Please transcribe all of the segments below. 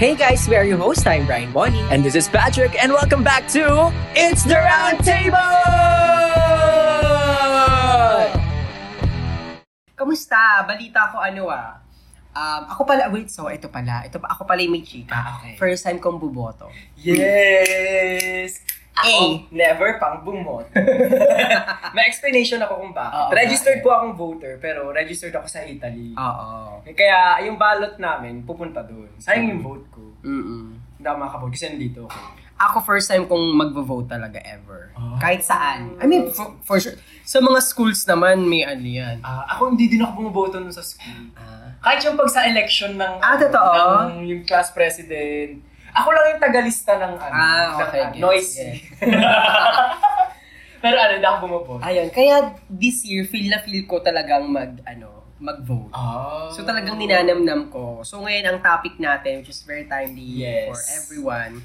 Hey guys, we are your host. I'm Brian Bonnie. And this is Patrick, and welcome back to It's the Round Table! Kamusta? Balita ko ano ah. Um, ako pala, wait, so ito pala. Ito, ako pala yung may chika. Ah, okay. First time kong buboto. Yes! Ako, A. never pang bumot. May explanation ako kung bakit. Oo, registered bakit? po akong voter, pero registered ako sa Italy. Oo. Kaya yung ballot namin, pupunta doon. Sayang yung vote ko. Mm-mm. Hindi ako makakabote kasi nandito ako. Ako first time kong magvo-vote talaga ever. Ah. Kahit saan. I mean, for, for sure. Sa mga schools naman, may ano yan. Ah, ako hindi din ako bumoboto nun sa school. Ah. Kahit yung pag sa election ng, Ah, totoo? ng yung class president, ako lang yung tagalista ng ano, Ah, ng, okay, ano, gets, noisy. Pero ano, hindi ako bumoboto. Ayun, kaya this year, feel na feel ko talagang mag, ano, mag-vote. Ah. So talagang ninanamnam ko. So ngayon ang topic natin, which is very timely Yes. for everyone,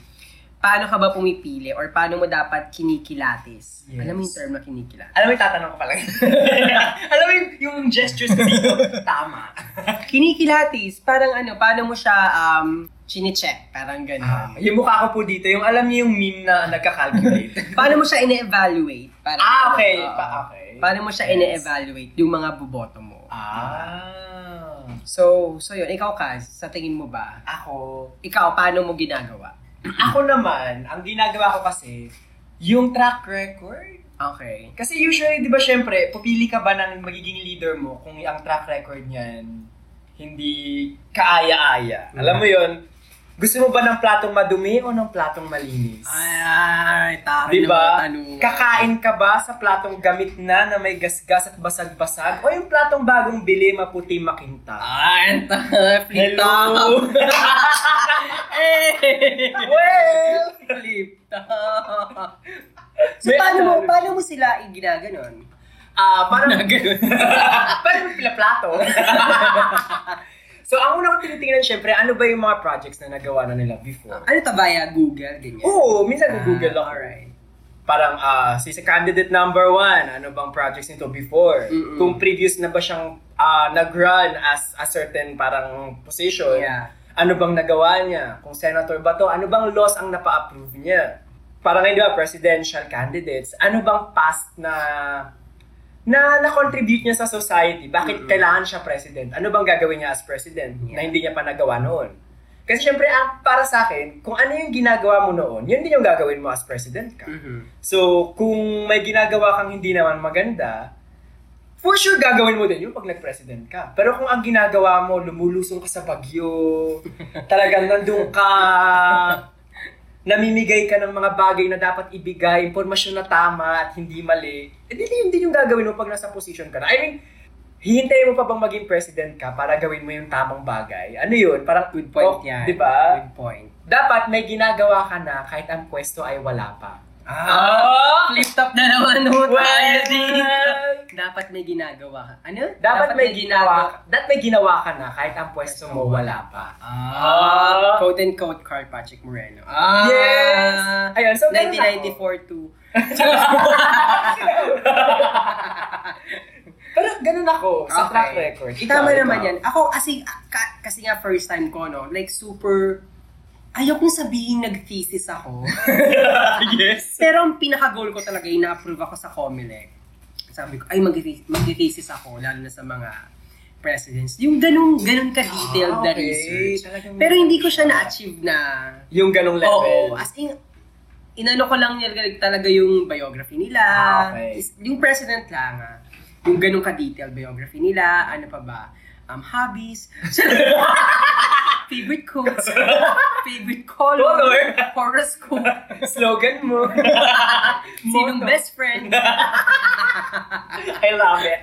paano ka ba pumipili or paano mo dapat kinikilatis? Yes. Alam mo yung term na kinikilatis? Alam mo yung tatanong ko pala. Alam mo yung, yung gestures ko dito. Tama. Kinikilatis, parang ano, paano mo siya um, chine-check? Parang Ah, gano'n. yung mukha ko po dito, yung alam niyo yung meme na nagka-calculate. paano mo siya ine-evaluate? Parang, ah, okay. Oo. Pa, okay. Paano mo siya Yes. ine-evaluate yung mga buboto mo? Ah. So, so yun, ikaw Kaz, sa tingin mo ba? Ako, Ikaw, paano mo ginagawa? ako naman, ang ginagawa ko kasi, yung track record. Okay. Kasi usually, di ba syempre, pupili ka ba ng magiging leader mo kung ang track record niyan hindi kaaya-aya. Alam mo yon gusto mo ba ng platong madumi o ng platong malinis? Ay, taray Di ng mga ba? tanungan. Kakain ka ba sa platong gamit na na may gasgas at basag-basag? O yung platong bagong bili, maputi makinta? Ay, flip Hello! top. Eh! well! Flip top. So, paano mo, ano- paano mo sila ginaganon? Ah, parang... Parang may pila plato. so, ang una kong tinitingnan, syempre, ano ba yung mga projects na nagawa na nila before? ano via Google, ganyan? Oo, minsan Ah, Google ako. alright. Parang, ah, si candidate number one, ano bang projects nito before? Mm-mm. Kung previous na ba siyang ah, nag-run as a certain parang position? Yeah. Ano bang nagawa niya? Kung senator ba to, ano bang laws ang napa-approve niya? Parang ngayon, di ba, presidential candidates, ano bang past na na na-contribute niya sa society? Bakit Mm-mm. kailangan siya president? Ano bang gagawin niya as president na Yeah. hindi niya pa nagawa noon? Kasi syempre, ang para sa akin, kung ano yung ginagawa mo noon, yun din yung gagawin mo as president ka. Mhm. So, kung may ginagawa kang hindi naman maganda, for sure gagawin mo din yun pag nag-president ka. Pero kung ang ginagawa mo, lumulusong ka sa bagyo, talagang nandun ka, namimigay ka ng mga bagay na dapat ibigay, impormasyon na tama at hindi mali, edi yun din yung gagawin mo pag nasa position ka na. I mean, hihintayin mo pa bang maging president ka para gawin mo yung tamang bagay? Ano yun? Parang, Good point oh, yan. Di ba? Good point. Dapat may ginagawa ka na kahit ang pwesto ay wala pa. Ah, flip top na naman ho tayo Well, dito. Dapat may ginagawa ka. Ano? Dapat, may ginawa, dapat may ginawa ka na kahit ang pwesto mo wala pa. Ah, quote and quote Carl Patrick Moreno. Ah, Yes! Ayun, so ganun 1994 to Pero ganun ako sa Okay. track record. Ikaw, Tama ikaw. naman yan. Ako kasi, ka- kasi nga first time ko, no, like super, ayaw kong sabihin nag-thesis ako. yes. Pero ang pinaka-goal ko talaga, ina-approve ako sa Comelec. Sabi ko, ay mag-thesis, ako, lalo na sa mga presidents. Yung ganun, ganun ka-detailed Ah, na okay. research. Talagang Pero hindi ko siya na-achieve na Yung ganong level. Oo, as in, inano ko lang talaga yung biography nila. Ah, okay. Yung president lang, ah. Yung ganun ka-detailed biography nila. Ano pa ba? Um, hobbies. favorite quotes. favorite color. Color. Horoscope. Slogan mo. Sinong best friend. I love it.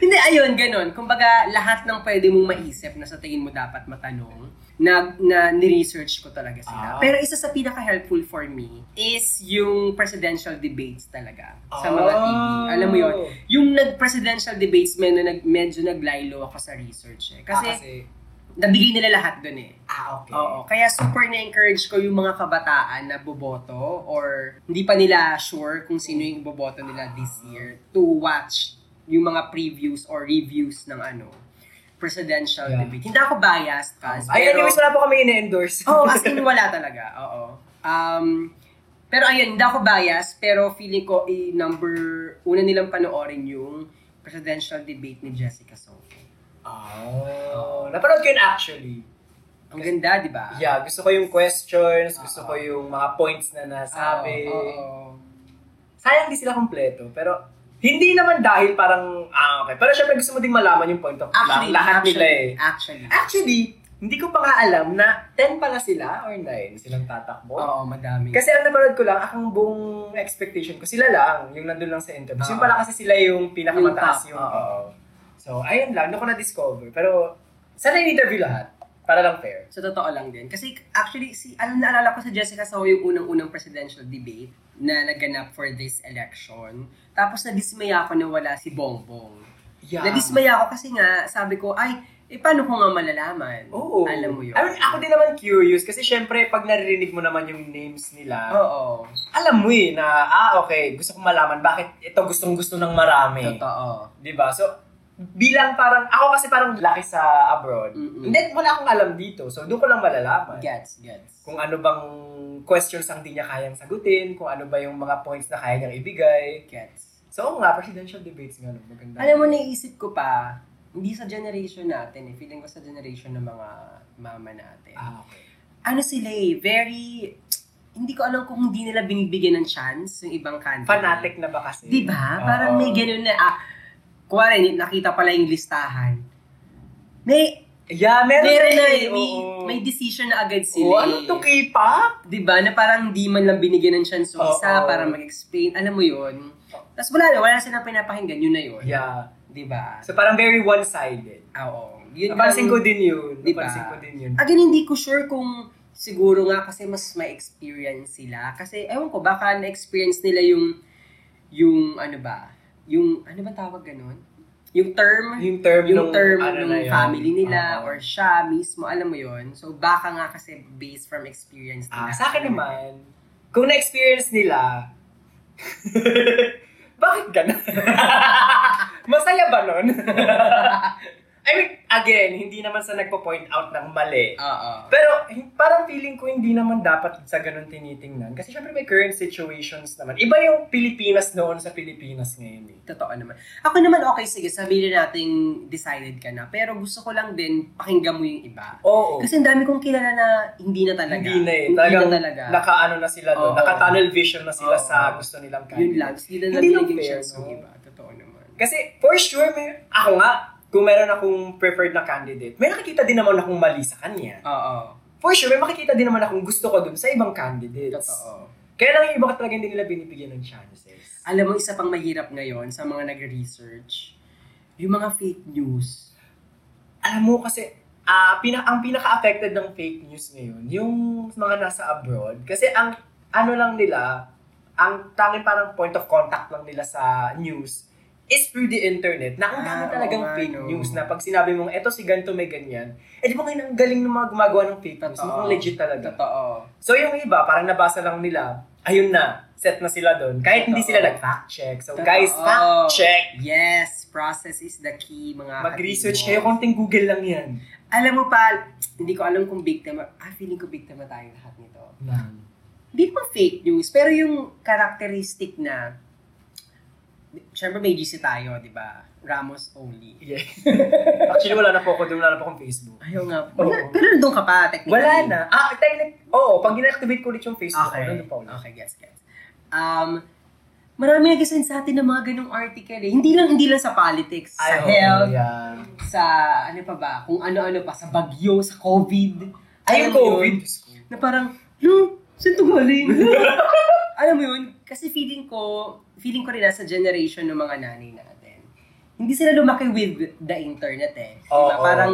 Hindi, ayun, ganun. Kumbaga, lahat ng pwede mong maisip na sa tingin mo dapat matanong, na, na ni-research ko talaga sila. Ah. Pero isa sa pinaka-helpful for me is yung presidential debates talaga sa mga Oh. TV. Alam mo yon Yung nag-presidential debates, med- nag, medyo naglaylo ako sa research eh. Kasi, Ah, kasi nabigay nila lahat dun eh. ah, okay. Oo. Kaya super na-encourage ko yung mga kabataan na boboto or hindi pa nila sure kung sino yung boboto nila this year to watch yung mga previews or reviews ng ano presidential Yeah. debate. Hindi ako biased, Kaz. Ay, anyways, wala po kami ine-endorse. Oo, as in wala talaga. Oo. Um, pero ayun, hindi ako biased, pero feeling ko i number una nilang panoorin yung presidential debate ni Jessica Soho. Oh, napanood ko yun actually. Ang ganda, di ba? Yeah, gusto ko yung questions, gusto ko yung mga points na nasabi. Oo. Sayang di sila kompleto, pero hindi naman dahil parang, ah, okay. Pero syempre gusto mo ding malaman yung point of Actually, lahat actually, nila eh. Actually. Actually, hindi ko pa nga alam na 10 pala sila or 9 silang tatakbo. Oo, madami. Kasi ang napanood ko lang, akong buong expectation ko, sila lang, yung nandun lang sa interviews. Yung Oo. pala kasi sila yung pinakamataas Yung yung, oo. So, ayun lang, doon ko na-discover. Pero, sana in-interview lahat. Para lang fair. Sa totoo lang din. Kasi actually, si, alam naalala ko sa Jessica Soho yung unang-unang presidential debate na naganap for this election. Tapos nadismaya ako na wala si Bongbong. Yeah. Nadismaya ako kasi nga, sabi ko, ay, eh paano ko nga malalaman? Oo. Alam mo yun. I mean, ako din naman curious kasi syempre pag naririnig mo naman yung names nila, Oo. alam mo eh na, ah okay, gusto kong malaman bakit ito gustong gusto ng marami. Totoo. 'Di ba? So, bilang parang, ako kasi parang laki sa abroad. Mm-mm. Hindi, wala akong alam dito. So, doon ko lang malalaman. Gets, gets. Kung ano bang questions ang di niya kayang sagutin, kung ano ba yung mga points na kaya niyang ibigay. Gets. So, oo nga, presidential debates nga, no, maganda. Alam mo, naisip ko pa, hindi sa generation natin eh. Feeling ko sa generation ng mga mama natin. Ah, okay. Ano sila eh, very... Hindi ko alam kung hindi nila binibigyan ng chance yung ibang candidate. Fanatic na ba kasi? Di ba? Parang may ganun na, ah, kuwari, nakita pala yung listahan. May, Yeah, meron, meron na, eh. may, Oo. may decision na agad sila. ano eh. to, K-pop? Di ba? Na parang di man lang binigyan ng chance yung isa Oo. para mag-explain. Alam mo yun? Tapos wala na, wala na silang pinapakinggan. Yun na yun. Yeah. Di ba? So, parang very one-sided. Ah, Oo. Yun Napansin lang- ko din yun. Di ba? Napansin ko din yun. Again, hindi ko sure kung siguro nga kasi mas may experience sila. Kasi, ewan ko, baka na-experience nila yung, yung, ano ba, yung, ano ba tawag ganun? Yung term, Yung term yung nung, term ano ng na yun. family nila Oo. or siya mismo, alam mo yon So, baka nga kasi based from experience nila. Ah, sa akin naman, kung na-experience nila, bakit ganun? Masaya ba nun? I mean, again, hindi naman sa nagpo-point out ng mali. Oo. Pero parang feeling ko hindi naman dapat sa ganun tinitingnan. Kasi syempre may current situations naman. Iba yung Pilipinas noon sa Pilipinas ngayon. Eh. Totoo naman. Ako naman, okay, sige, sabihin na natin decided ka na. Pero gusto ko lang din pakinggan mo yung iba. Oo. Kasi ang dami kong kilala na hindi na talaga. hindi na eh. Hindi Talagang na talaga. nakaano na sila doon. Oo. Naka-tunnel vision na sila Oo. sa gusto nilang Yun lang. Hindi na nabigyan chance no? yung iba. Totoo naman. Kasi for sure, may, ako nga, kung meron akong preferred na candidate, may nakikita din naman akong mali sa kanya. Oo. For sure, may makikita din naman akong gusto ko dun sa ibang candidates. Totoo. Kaya lang yung iba talaga hindi nila binibigyan ng chances. Alam mo, isa pang mahirap ngayon sa mga nag-research, yung mga fake news. Alam mo kasi, ah pina, ang pinaka-affected ng fake news ngayon, yung mga nasa abroad. Kasi ang ano lang nila, ang tanging parang point of contact lang nila sa news is through the internet na ang dami Ah, talagang nga, fake news na pag sinabi mong eto si ganito may ganyan, eh di ba ngayon ang galing ng mga gumagawa ng fake news, mukhang legit talaga. Totoo. So yung iba, parang nabasa lang nila, ayun na, set na sila doon. Kahit hindi Totoo. sila nag-fact check. So Totoo. guys, fact check! Yes, process is the key, mga Mag-research kayo, konting Google lang yan. Alam mo pa, hindi ko alam kung biktima, ah, feeling ko biktima tayo lahat nito. Hindi pa fake news, pero yung characteristic na, syempre may GC tayo, di ba? Ramos only. Yeah. Actually, wala na po ako doon, wala na po akong Facebook. Ayaw nga. Oo. Wala, pero nandun ka pa, technically. Wala na. Ah, technic, oo, pag gina-activate ko ulit yung Facebook, Okay. nandun pa ulit. Okay, gets, gets. Um, marami nag-send sa atin ng mga ganong article eh. Hindi lang, hindi lang sa politics, sa Ay, oo, health, yeah. sa ano pa ba, kung ano-ano pa, sa bagyo, sa COVID. Ay, mo COVID. yun? Na parang, no, saan to galing? Alam mo yun? Kasi feeling ko, feeling ko rin nasa generation ng mga nanay natin. Hindi sila lumaki with the internet eh. Diba? Oo. Parang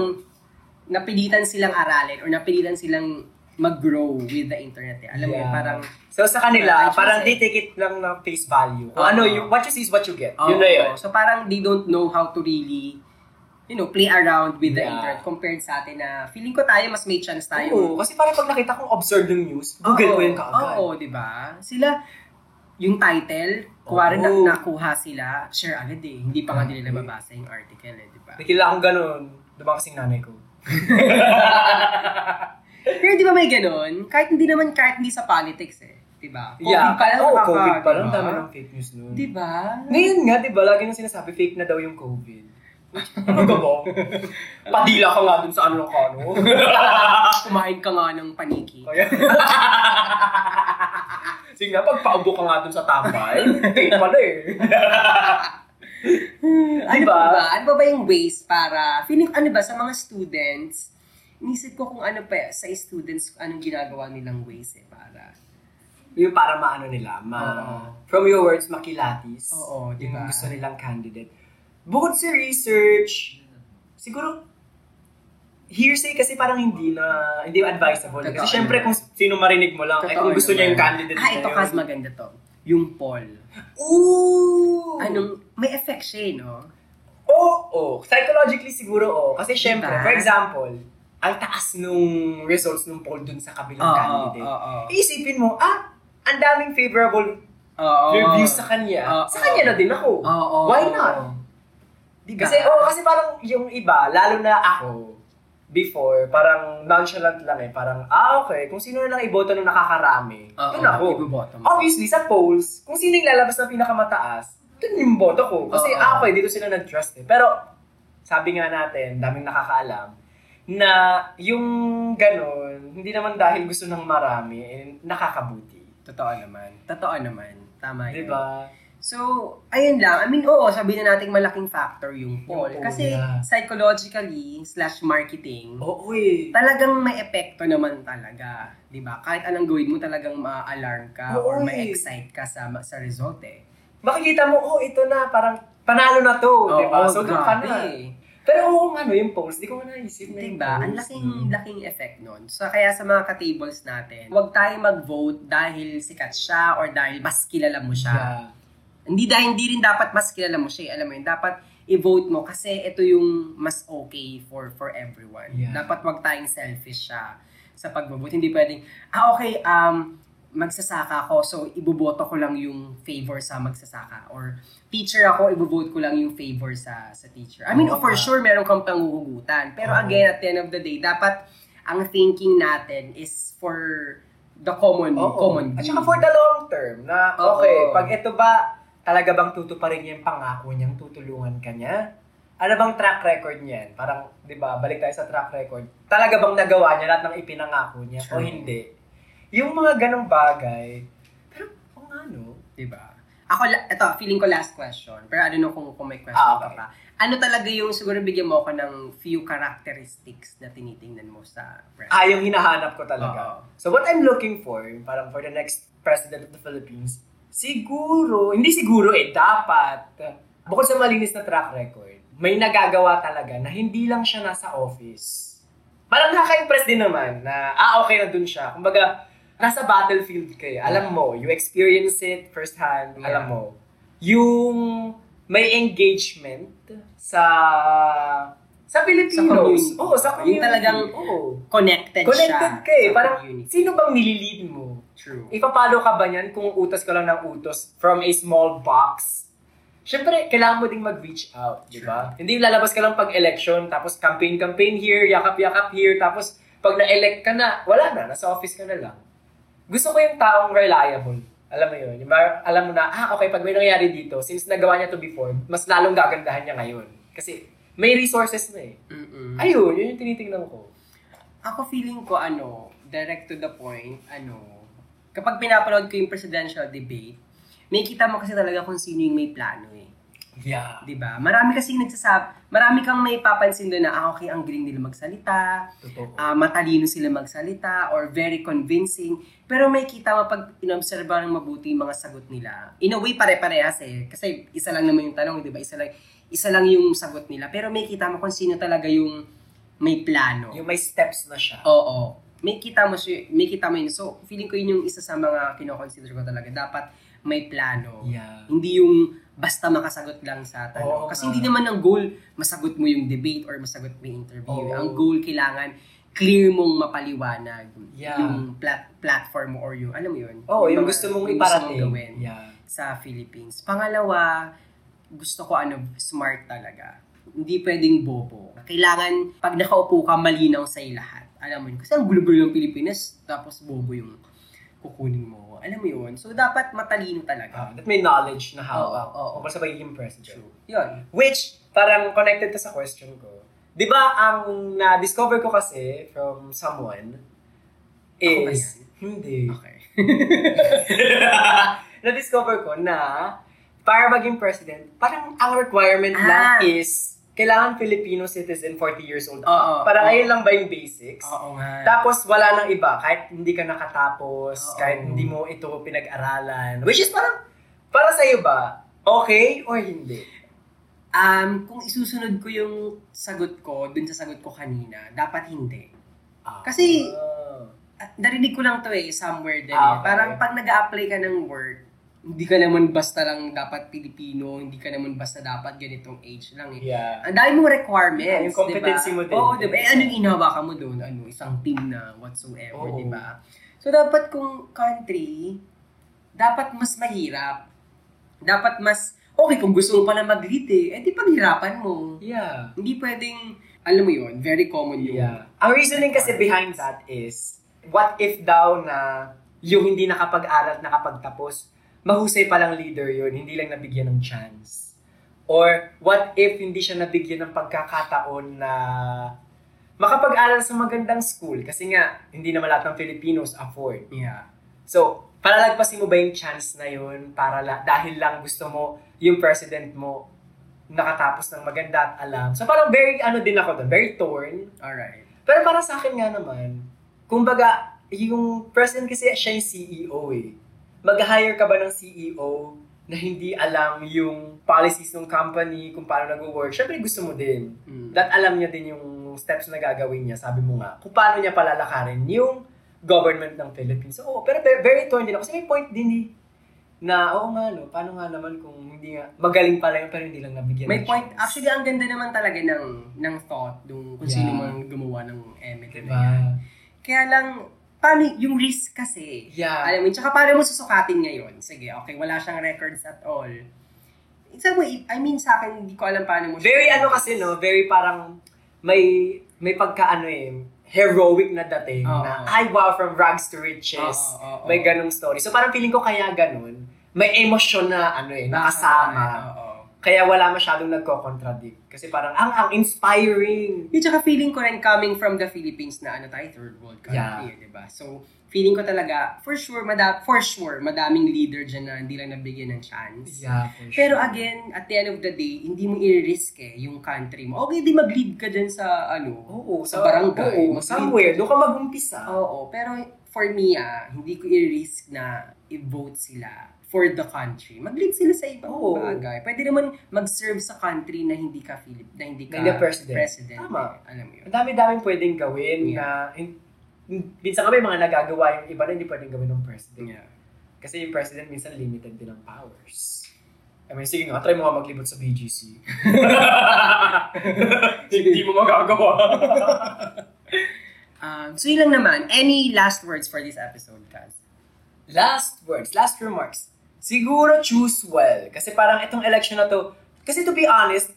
napilitan silang aralin or napilitan silang mag-grow with the internet eh. Alam mo yun, Yeah. parang So sa kanila, Ay, parang they take it lang ng face value. Oo. ano, yung, what you see is what you get. yun Oo. na yun. So parang they don't know how to really you know, play around with the Yeah. internet compared sa atin na feeling ko tayo mas may chance tayo. Oo, kasi parang pag nakita kong absurd yung news, Google ko yun kaagad. Oo, di ba? Sila, yung title, kuwari na nakuha sila, share agad eh. Hindi pa nga nila mabasa yung article eh, di ba? Nakilala akong ganun. Diba kasing nanay ko? Pero di ba may ganun? Kahit hindi naman, kahit hindi sa politics eh. Di ba? COVID yeah, pa lang. oh, COVID pa lang. diba? Dami ng fake news nun. Di ba? Ngayon nga, di ba, lagi nang sinasabi, fake na daw yung COVID. Ano ka ba? Padila ka nga dun sa ano ka, no? Kumain ka nga ng paniki. Kaya... Sige nga, pagpaubo ka nga dun sa tambay, fake pala eh. Ano Diba? ba? ba? Ano ba ba yung ways para, feeling, ano ba, sa mga students, inisip ko kung ano pa, sa students, anong ginagawa nilang ways eh, para, yung para maano nila, ma... Oo. From your words, makilatis. Oo, di ba? Yung gusto nilang candidate. Bukod sa research, siguro, hearsay kasi parang hindi na, hindi advisable. Totoo Kasi syempre kung sino marinig mo lang, eh Totoo kung gusto niya yung candidate Ah, ito yun. kas maganda to. Yung poll. Ooh! Anong, may effect siya eh, no? Oo, oh, psychologically siguro oo. Kasi syempre, Diba? for example, ang taas nung results nung poll dun sa kabilang Oo, candidate. oo, oo. Isipin mo, ah, ang daming favorable Oo. reviews sa kanya. Oo. sa kanya na din ako. Oo. Why not? Diba? Kasi, oh, kasi parang yung iba, lalo na ako, before, parang nonchalant lang eh. Parang, ah, okay, kung sino na lang iboto nung nakakarami, Oo, dun ako. iboboto mo. Obviously, sa polls, kung sino yung lalabas na pinakamataas, dun yung boto ko. Kasi, Oo. ah, okay, dito sila nag-trust eh. Pero, sabi nga natin, daming nakakaalam, na yung ganon, hindi naman dahil gusto ng marami, eh, nakakabuti. Totoo naman. Totoo naman. Tama yun. Diba? So, ayun lang. I mean, oo, sabihin na natin malaking factor yung poll. Yung poll, Kasi yeah. psychologically slash marketing, Oo eh. talagang may epekto naman talaga. Di ba? Kahit anong gawin mo, talagang ma-alarm ka Oo, or eh. ma-excite ka sa, sa result eh. Makikita mo, oh, ito na, parang panalo na to, di ba? Oo, So, doon ka na. Pero oo, ano, yung polls, di ko nga naisip na Diba? Ang laking, Mm. laking effect nun. So, kaya sa mga ka-tables natin, huwag tayong mag-vote dahil sikat siya or dahil mas kilala mo siya. Yeah. Hindi dahil hindi rin dapat mas kilala mo siya. eh. Alam mo yun, dapat i-vote mo kasi ito yung mas okay for for everyone. Yeah. Dapat wag tayong selfish siya sa pag-vote. Hindi pwedeng, ah okay, um, magsasaka ako, so iboboto ko lang yung favor sa magsasaka. Or teacher ako, ibovote ko lang yung favor sa sa teacher. I mean, Oo for sure, meron kang panguhugutan. Pero Oo. again, at the end of the day, dapat ang thinking natin is for the common Oo. common At saka for the long term, na okay, pag ito ba, talaga bang tutuparin niya yung pangako niyang tutulungan ka niya? Ano bang track record niyan? Parang, di ba, balik tayo sa track record. Talaga bang nagawa niya lahat ng ipinangako niya o True. hindi? Yung mga ganong bagay, pero kung ano, Diba? Ako, la- ito, feeling ko last question. Pero I don't know kung, kung may question Ah, ka okay. pa. Ano talaga yung, siguro bigyan mo ako ng few characteristics na tinitingnan mo sa president? ah, yung hinahanap ko talaga. Oo. So what I'm looking for, parang for the next president of the Philippines, siguro, hindi siguro eh, dapat, bukod sa malinis na track record, may nagagawa talaga na hindi lang siya nasa office. Parang nakaka-impress din naman na, ah, okay na dun siya. Kumbaga, nasa battlefield kayo. Alam mo, you experience it firsthand. Yeah. Alam mo, yung may engagement sa sa Filipinos. community. Oo, sa community. Yung talagang Oo. Connected, Connected siya. ka eh. sa Parang, community. sino bang nililid mo? True. Ipapalo ka ba niyan kung utos ka lang ng utos from a small box? Siyempre, kailangan mo ding mag-reach out, di ba? Hindi lalabas ka lang pag-election, tapos campaign-campaign here, yakap-yakap here, tapos pag na-elect ka na, wala na, nasa office ka na lang. Gusto ko yung taong reliable. Alam mo yun, yung mar- alam mo na, ah, okay, pag may nangyari dito, since nagawa niya to before, mas lalong gagandahan niya ngayon. Kasi may resources na eh. Mm-mm. Ayun, yun yung tinitingnan ko. Ako feeling ko, ano, direct to the point, ano, kapag pinapanood ko yung presidential debate, may kita mo kasi talaga kung sino yung may plano eh. Yeah. 'Di ba? Marami kasi nagsasab, marami kang may papansin doon na ah, okay, ang galing nila magsalita, Totoo. ah, matalino sila magsalita or very convincing. Pero may kita mo pag inobserba ng mabuti yung mga sagot nila. In a way pare-parehas eh kasi isa lang naman yung tanong, 'di ba? Isa lang isa lang yung sagot nila. Pero may kita mo kung sino talaga yung may plano. Yung may steps na siya. Oo. May kita mo siya, may kita mo yun. So, feeling ko yun yung isa sa mga kino-consider ko talaga. Dapat may plano. Yeah. Hindi yung basta makasagot lang sa tanong. Oo Kasi nga. hindi naman ang goal, masagot mo yung debate or masagot mo yung interview. Oo. Ang goal, kailangan clear mong mapaliwanag Yeah. yung plat- platform mo or yung, alam mo yun? Oo, yung mga- gusto mong yung iparating. gawin Yeah. sa Philippines. Pangalawa, gusto ko ano, smart talaga. hindi pwedeng bobo. Kailangan, pag nakaupo ka, malinaw sa lahat. Alam mo yun. Kasi ang gulo-gulo ng Pilipinas, tapos bobo yung kukunin mo. Alam mo yun? So, dapat matalino talaga. Uh, that may knowledge na hawak. Oo, oo. Kung sa pagiging president. Yun. Which, parang connected to sa question ko. Di ba, ang na-discover ko kasi from someone is... Hindi. Okay. na-discover ko na para maging president, parang ang requirement Ah. lang is kailangan Filipino citizen 40 years old. Oo, Parang oo. ayun lang ba yung basics? Oo nga. Tapos wala nang iba, kahit hindi ka nakatapos, Oo. kahit hindi mo ito pinag-aralan. Which is parang, para sa'yo ba, okay or hindi? Um, kung isusunod ko yung sagot ko, dun sa sagot ko kanina, dapat hindi. Kasi- Ah. Narinig ko lang to eh, somewhere din Ah, eh. okay. Parang pag nag apply ka ng work, hindi ka naman basta lang dapat Pilipino, hindi ka naman basta dapat ganitong age lang eh. yeah. Ang dami mong requirements, Yung competency diba? mo din. Oo, diba? Eh, anong inahawakan mo doon? Ano, isang team na whatsoever, Oo. diba? So, dapat kung country, dapat mas mahirap. Dapat mas, okay, kung gusto mo pala mag-lead eh, eh di paghirapan mo. Yeah. Hindi pwedeng, alam mo yun, very common yun. Yeah. Ang reasoning kasi behind that is, what if daw na yung hindi nakapag-aral nakapagtapos, mahusay palang leader yun, hindi lang nabigyan ng chance. Or what if hindi siya nabigyan ng pagkakataon na makapag-aral sa magandang school kasi nga hindi naman lahat ng Filipinos afford. Yeah. So, palalagpasin mo ba yung chance na yun para la- dahil lang gusto mo yung president mo nakatapos ng maganda at alam. So parang very ano din ako doon, very torn. Alright. Pero para sa akin nga naman, kumbaga, yung president kasi siya yung CEO eh. Mag-hire ka ba ng CEO na hindi alam yung policies ng company, kung paano nag-work? Siyempre gusto mo din. Mm. That alam niya din yung steps na gagawin niya, sabi mo nga, kung paano niya palalakarin yung government ng Philippines. So, oh, pero very, torn din ako. Kasi may point din eh, na, oo nga, no, paano nga naman kung hindi nga, magaling pala yun, pero hindi lang nabigyan May point, chance. actually, ang ganda naman talaga ng, ng thought dung kung Yeah. sino man gumawa ng Emmet diba? na yan. Kaya lang, paano, yung risk kasi, Yeah. alam mo, tsaka paano mo susukatin ngayon? Sige, okay, wala siyang records at all. It's a way, I mean, sa akin, hindi ko alam paano mo Very ano kasi, no? Very parang may may pagka ano eh, heroic na dating Oo. na, ay wow, from rags to riches. Oo, oo, oo. May ganong story. So parang feeling ko kaya ganun, may emosyon na ano eh, nakasama. Oo. Kaya wala masyadong nagko-contradict. Kasi parang, ang, ang inspiring. Yung tsaka feeling ko rin coming from the Philippines na ano tayo, third world country, Yeah. eh, di ba? So, feeling ko talaga, for sure, mada for sure, madaming leader dyan na hindi lang nabigyan ng chance. Yeah, for sure. Pero again, at the end of the day, hindi mo i-risk eh, yung country mo. Okay, di mag-lead ka dyan sa, ano, Oo, sa barangay. Oo, somewhere. Doon ka mag-umpisa. Oo, pero for me ah, hindi ko i-risk na i-vote sila for the country. Mag-lead sila sa ibang Oo. bagay. Pwede naman mag-serve sa country na hindi ka Philip, na hindi ka Na president. president Tama. eh. Alam mo yun. Ang dami-daming pwedeng gawin Yeah. na, in, in- minsan kami mga nagagawa yung iba na hindi pwedeng gawin ng president. Yeah. Kasi yung president minsan limited din ang powers. I mean, sige nga, try mo nga maglibot sa BGC. Hindi mo magagawa. Um, so yun lang naman. Any last words for this episode, Kaz? last words, last remarks. Siguro choose well. Kasi parang itong election na to, kasi to be honest,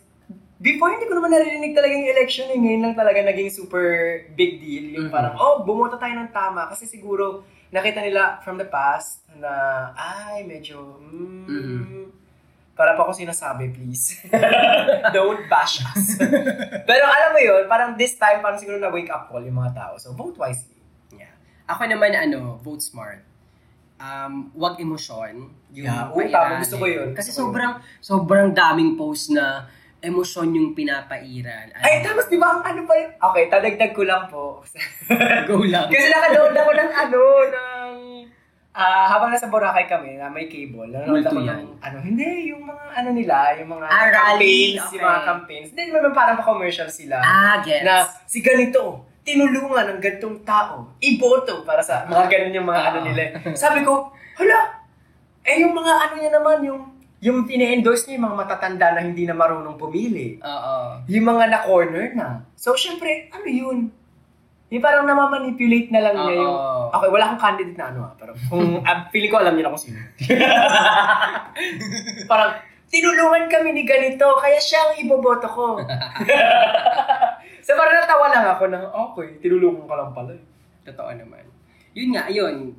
before hindi ko naman naririnig talaga yung election eh. Ngayon lang talaga naging super big deal. Yung Mhm. parang, oh, bumoto tayo ng tama. Kasi siguro, nakita nila from the past na, ay, medyo, mm, Mhm. para pa ako sinasabi, please. Don't bash us. Pero alam mo yun, parang this time, parang siguro na wake up call yung mga tao. So, vote wisely. Yeah. Ako naman, ano, vote smart. Um, wag emosyon. Yung Yeah, oo, tama. Gusto ko yun. Kasi Gusto sobrang, sobrang daming post na emosyon yung pinapairal. Ay, tapos di ba ano pa yun? Okay, tadagdag ko lang po. go lang. Kasi nakanood ako ng ano, ng... ah habang nasa Boracay kami, na may cable, nanonood ako ng, ano, hindi, yung mga, ano nila, yung mga Ah, campaigns, okay. yung mga campaigns. Hindi naman parang pa-commercial sila. ah, gets. Na, si ganito, tinulungan ng ganitong tao, iboto para sa mga ganun yung mga Ah. ano nila. Sabi ko, hala, eh yung mga ano niya naman, yung yung tine-endorse niya yung mga matatanda na hindi na marunong pumili. Oo. Yung mga na-corner na. So, syempre, ano yun? Yung parang namamanipulate na lang niya yung... Okay, wala akong candidate na ano ah. Pero kung, ah, feeling ko alam niyo na kung sino. parang, tinulungan kami ni ganito, kaya siya ang iboboto ko. so parang natawa lang ako na, okay, tinulungan ka lang pala. eh." Totoo naman. Yun nga, yun.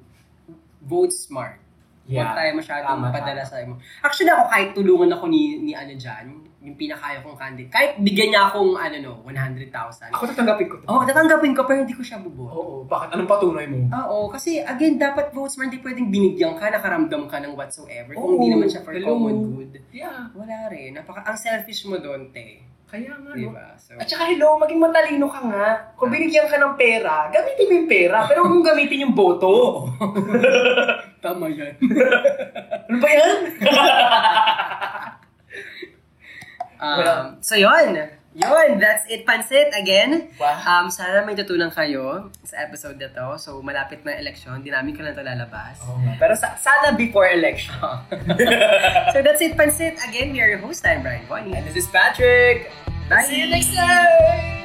Vote smart. Huwag tayo masyadong Tama, padala tama. sa mo. Actually, ako kahit tulungan ako ni, ni ano dyan, yung pinakaya kong candidate, kahit bigyan niya akong, ano no, 100,000. Ako tatanggapin ko to. Oo, oh, tatanggapin ko, pero hindi ko siya bubuo. Oo, bakit? Anong patunay mo? Oo, kasi again, dapat vote smart, hindi pwedeng binigyan ka, nakaramdam ka ng whatsoever. Kung Oo, hindi naman siya for hello. common good. Yeah, Wala rin. Napaka, ang selfish mo doon, te. Kaya nga, no? Diba? So, At saka hello, maging matalino ka nga. Kung binigyan ka ng pera, gamitin mo yung pera. Pero huwag mong gamitin yung boto. tama yan. ano ba yan? Um, so, yun. Yun, that's it, Pansit, again. Wow. Um, sana may tutunan kayo sa episode na to. So, malapit na election. Di namin ko lang ito lalabas. Pero sa- sana before election. so, that's it, Pansit. Again, we are your host. I'm Brian Bonnie. And this is Patrick. Bye. See you next time!